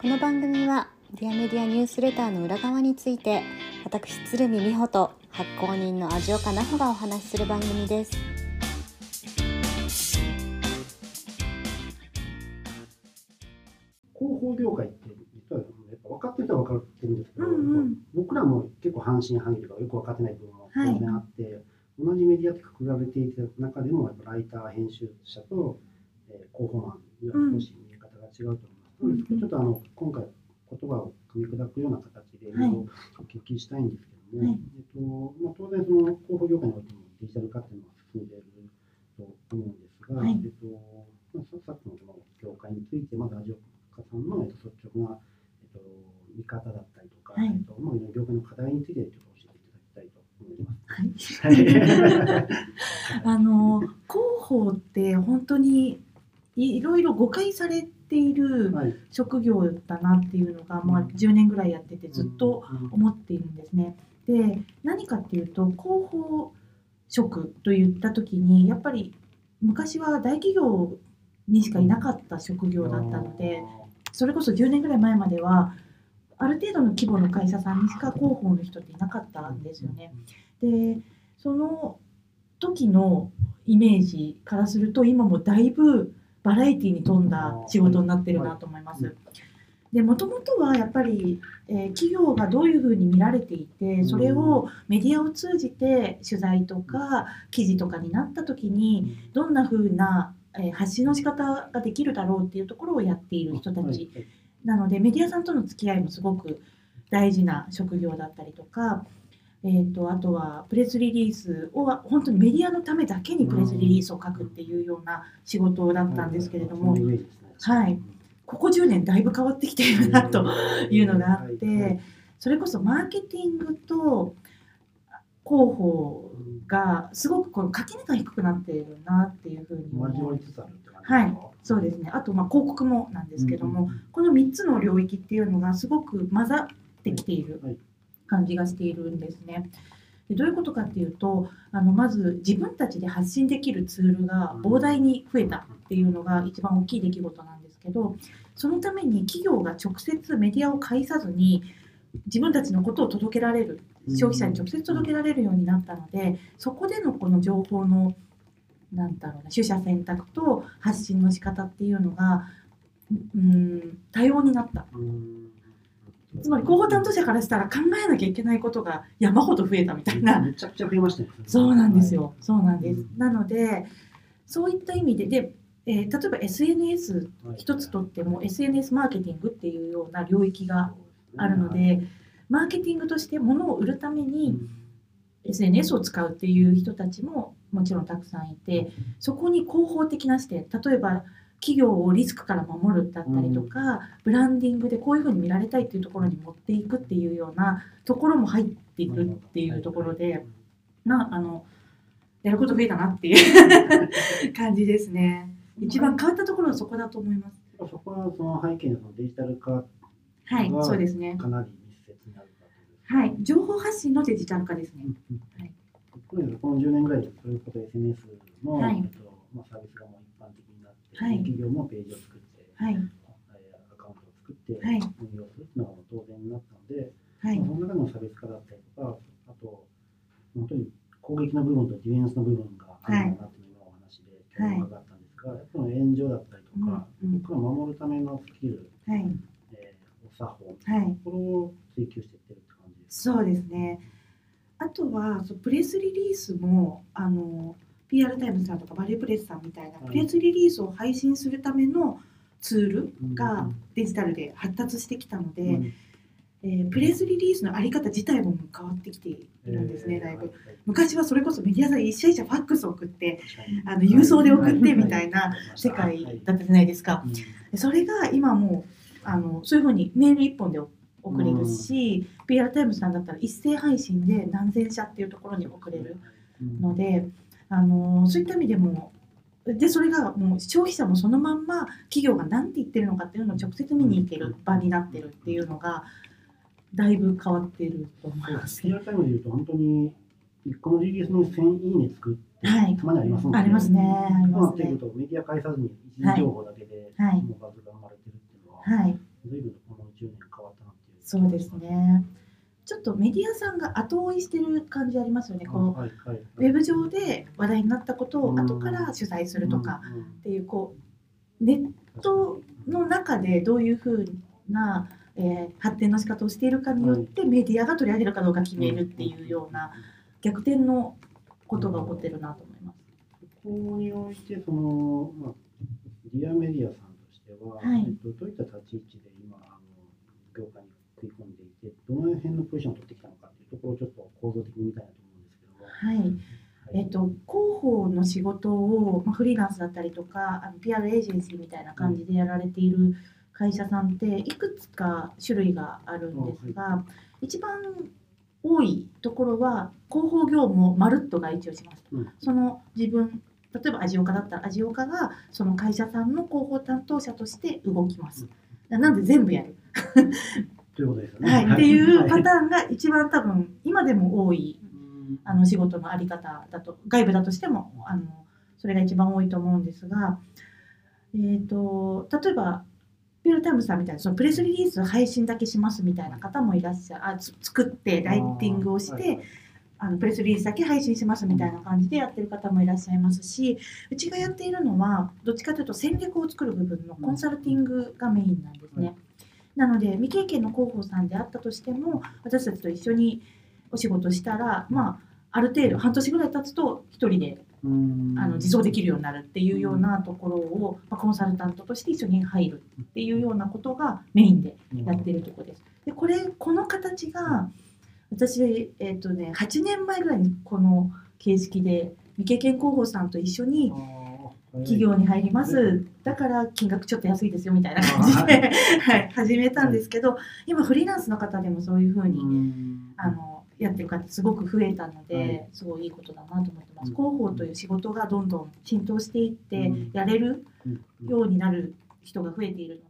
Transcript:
この番組はディアメディアニュースレターの裏側について私鶴見美穂と発行人の味岡奈穂がお話しする番組です。広報業界って実はやっぱ分かってる人は分かってるんですけど、うんうん。僕らも結構半信半疑とかよく分かってない部分も当然あって、同じメディアと比べていた中でもやっぱライター編集者と、えー広報マンには少し見え方が違うと思ちょっとあの今回言葉を噛み砕くような形でい。ろいろお聞きしたいんですけども、はい。えっとまあ、当然その広報業界においてもデジタル化っていうのは進んでいると思うんですが、はい。えっとまあ、ささっきのこの業界についてまず味岡さんの、えっと、率直な、えっと、見方だったりとか、はい。えっとまあ、業界の課題についてちょっと教えていただきたいと思います。はい、は い あの広報って本当にいいろいろ誤解されているはい。職業だなっていうのが、まあ、10年ぐらいやっててずっと思っているんですね。で何かっていうと広報職といった時にやっぱり昔は大企業にしかいなかった職業だったのでそれこそ10年ぐらい前まではある程度の規模の会社さんにしか広報の人っていなかったんですよね。でその時のイメージからすると今もだいぶバラエティに富んだ仕事になってるなと思います。でもともとはやっぱり、えー企業がどういうふうに見られていてそれをメディアを通じて取材とか記事とかになった時にどんなふうな、えー発信の仕方ができるだろうっていうところをやっている人たち。なのでメディアさんとの付き合いもすごく大事な職業だったりとか、えー、とあとはプレスリリースを本当にメディアのためだけにプレスリリースを書くっていうような仕事だったんですけれども、はい。ここ10年だいぶ変わってきているなと いうのがあってそれこそマーケティングと広報がすごくこの垣根が低くなっているなっていうふうに思う。交わりつつあるって感じですか？そうですね。あとまあ広告もなんですけども、この3つの領域っていうのがすごく混ざってきている。はい感じがしているんですね。でどういうことかっていうとあのまず自分たちで発信できるツールが膨大に増えたっていうのが一番大きい出来事なんですけどそのために企業が直接メディアを介さずに自分たちのことを届けられる消費者に直接届けられるようになったのでそこでのこの情報のなんだろうな取捨選択と発信の仕方っていうのがうん多様になった。うんつまり広報担当者からしたら考えなきゃいけないことが山ほど増えたみたいな。めちゃくちゃ増えましたね。そうなんですよ、そうなんです、うん。なのでそういった意味でで、えー例えば SNS はい。一つとっても SNS マーケティングっていうような領域があるので、マーケティングとして物を売るために SNS を使うっていう人たちももちろんたくさんいてそこに広報的な視点例えば企業をリスクから守るだったりとか、ブランディングでこういうふうに見られたいっていうところに持っていくっていうようなところも入っていくっていうところで、まああのやること増えたなっていう感じですね。一番変わったところはそこだと思います。そこはその背景のデジタル化はい、はそうですね。かなり密接になるかとはい、情報発信のデジタル化ですね。はいこの10年ぐらいでそれこそ SNS の、はいえっとまあ、サービスがも企業もページを作って、はい、えーアカウントを作ってはい。運用するのがもう当然になったので、はい。まあ、、その中でも差別化だったりとか、あと、本当に攻撃の部分とディフェンスの部分があるのかなっていうのが今お話ではい。興味があったんですが、やっぱり炎上だったりとか、うんうん。僕らを守るためのスキル、はい、えーお作法、はい。これを追求していってるって感じですそうですね。あとはそうプレスリリースもあの PR タイムズさんとか ValuePressさんみたいなはい。プレスリリースを配信するためのツールうんがデジタルで発達してきたので、うん。えープレスリリースのあり方自体も変わってきているんですね、だいぶ。昔はそれこそメディアさん一社一社ファックスを送ってあの郵送で送ってみたいな世界だったじゃないですか。でそれが今もうあのそういうふうにメール一本で送れるし、PR タイムズさんだったら一斉配信で何千社っていうところに送れるので、あのそういった意味でもでそれがもう消費者もそのまんま企業が何て言ってるのかっていうのを直接見に行ける場になってるっていうのがだいぶ変わってると思います。リアルタイムで言うと、本当に、このリリースに1000いいね付くって、はいたまにありますもんありますね。ありますねまあっていう。と、メディア介さずに、一次情報だけで、はいもうバズが生まれてるっていうのは、はい。随分こそうですね。ちょっとメディアさんが後追いしてる感じありますよね。こうはいはいはい。ウェブ上で話題になったことをうん。後から取材するとか。っていうこうネットの中でどういうふうな、えー発展の仕方をしているかによってメディアが取り上げるかどうか決めるっていうような逆転のことが起こってるなと思います。そこにおいてその、まあ、ディアメディアさんとしては、はい。えっと、どういった立ち位置で今あの業界に食い込んでいてどの辺のポジションを取ってきたのかっていうところをちょっと構造的に見たいなと思うんですけども。はい。えっと、広報の仕事を、まあ、フリーランスだったりとかあの PR エージェンシーみたいな感じでやられている会社さんっていくつか種類があるんですが、一番多いところは広報業務をまるっと外注しますと、うん。その自分例えばアジオカだったらアジオカがその会社さんの広報担当者として動きます。なんで全部やる、ということですよね。はい、っていうパはいターンが一番多分今でも多いうん。あの仕事のあり方だと外部だとしてもあのそれが一番多いと思うんですが、えー、と例えばピューロタイムさんみたいなそのプレスリリース配信だけしますみたいな方もいらっしゃるあつ作ってライティングをして、あのプレスリリースだけ配信しますみたいな感じでやってる方もいらっしゃいますしうちがやっているのはどっちかというと戦略を作る部分のコンサルティングがメインなんですね。なので未経験の広報さんであったとしても私たちと一緒にお仕事したらまあある程度半年ぐらい経つと一人でうん。あの自走できるようになるっていうようなところを、まあ、コンサルタントとして一緒に入るっていうようなことがメインでやってるところです。でこれこの形が私、えっとね、8年前ぐらいにこの形式で未経験広報さんと一緒に企業に入ります。だから金額ちょっと安いですよみたいな感じで、はい、始めたんですけど今フリーランスの方でもそういうふうにうん。あのやってる方すごく増えたので、はい。すごいいいことだなと思ってます。うん。広報という仕事がどんどん浸透していって、うん。やれるうん。ようになる人が増えているの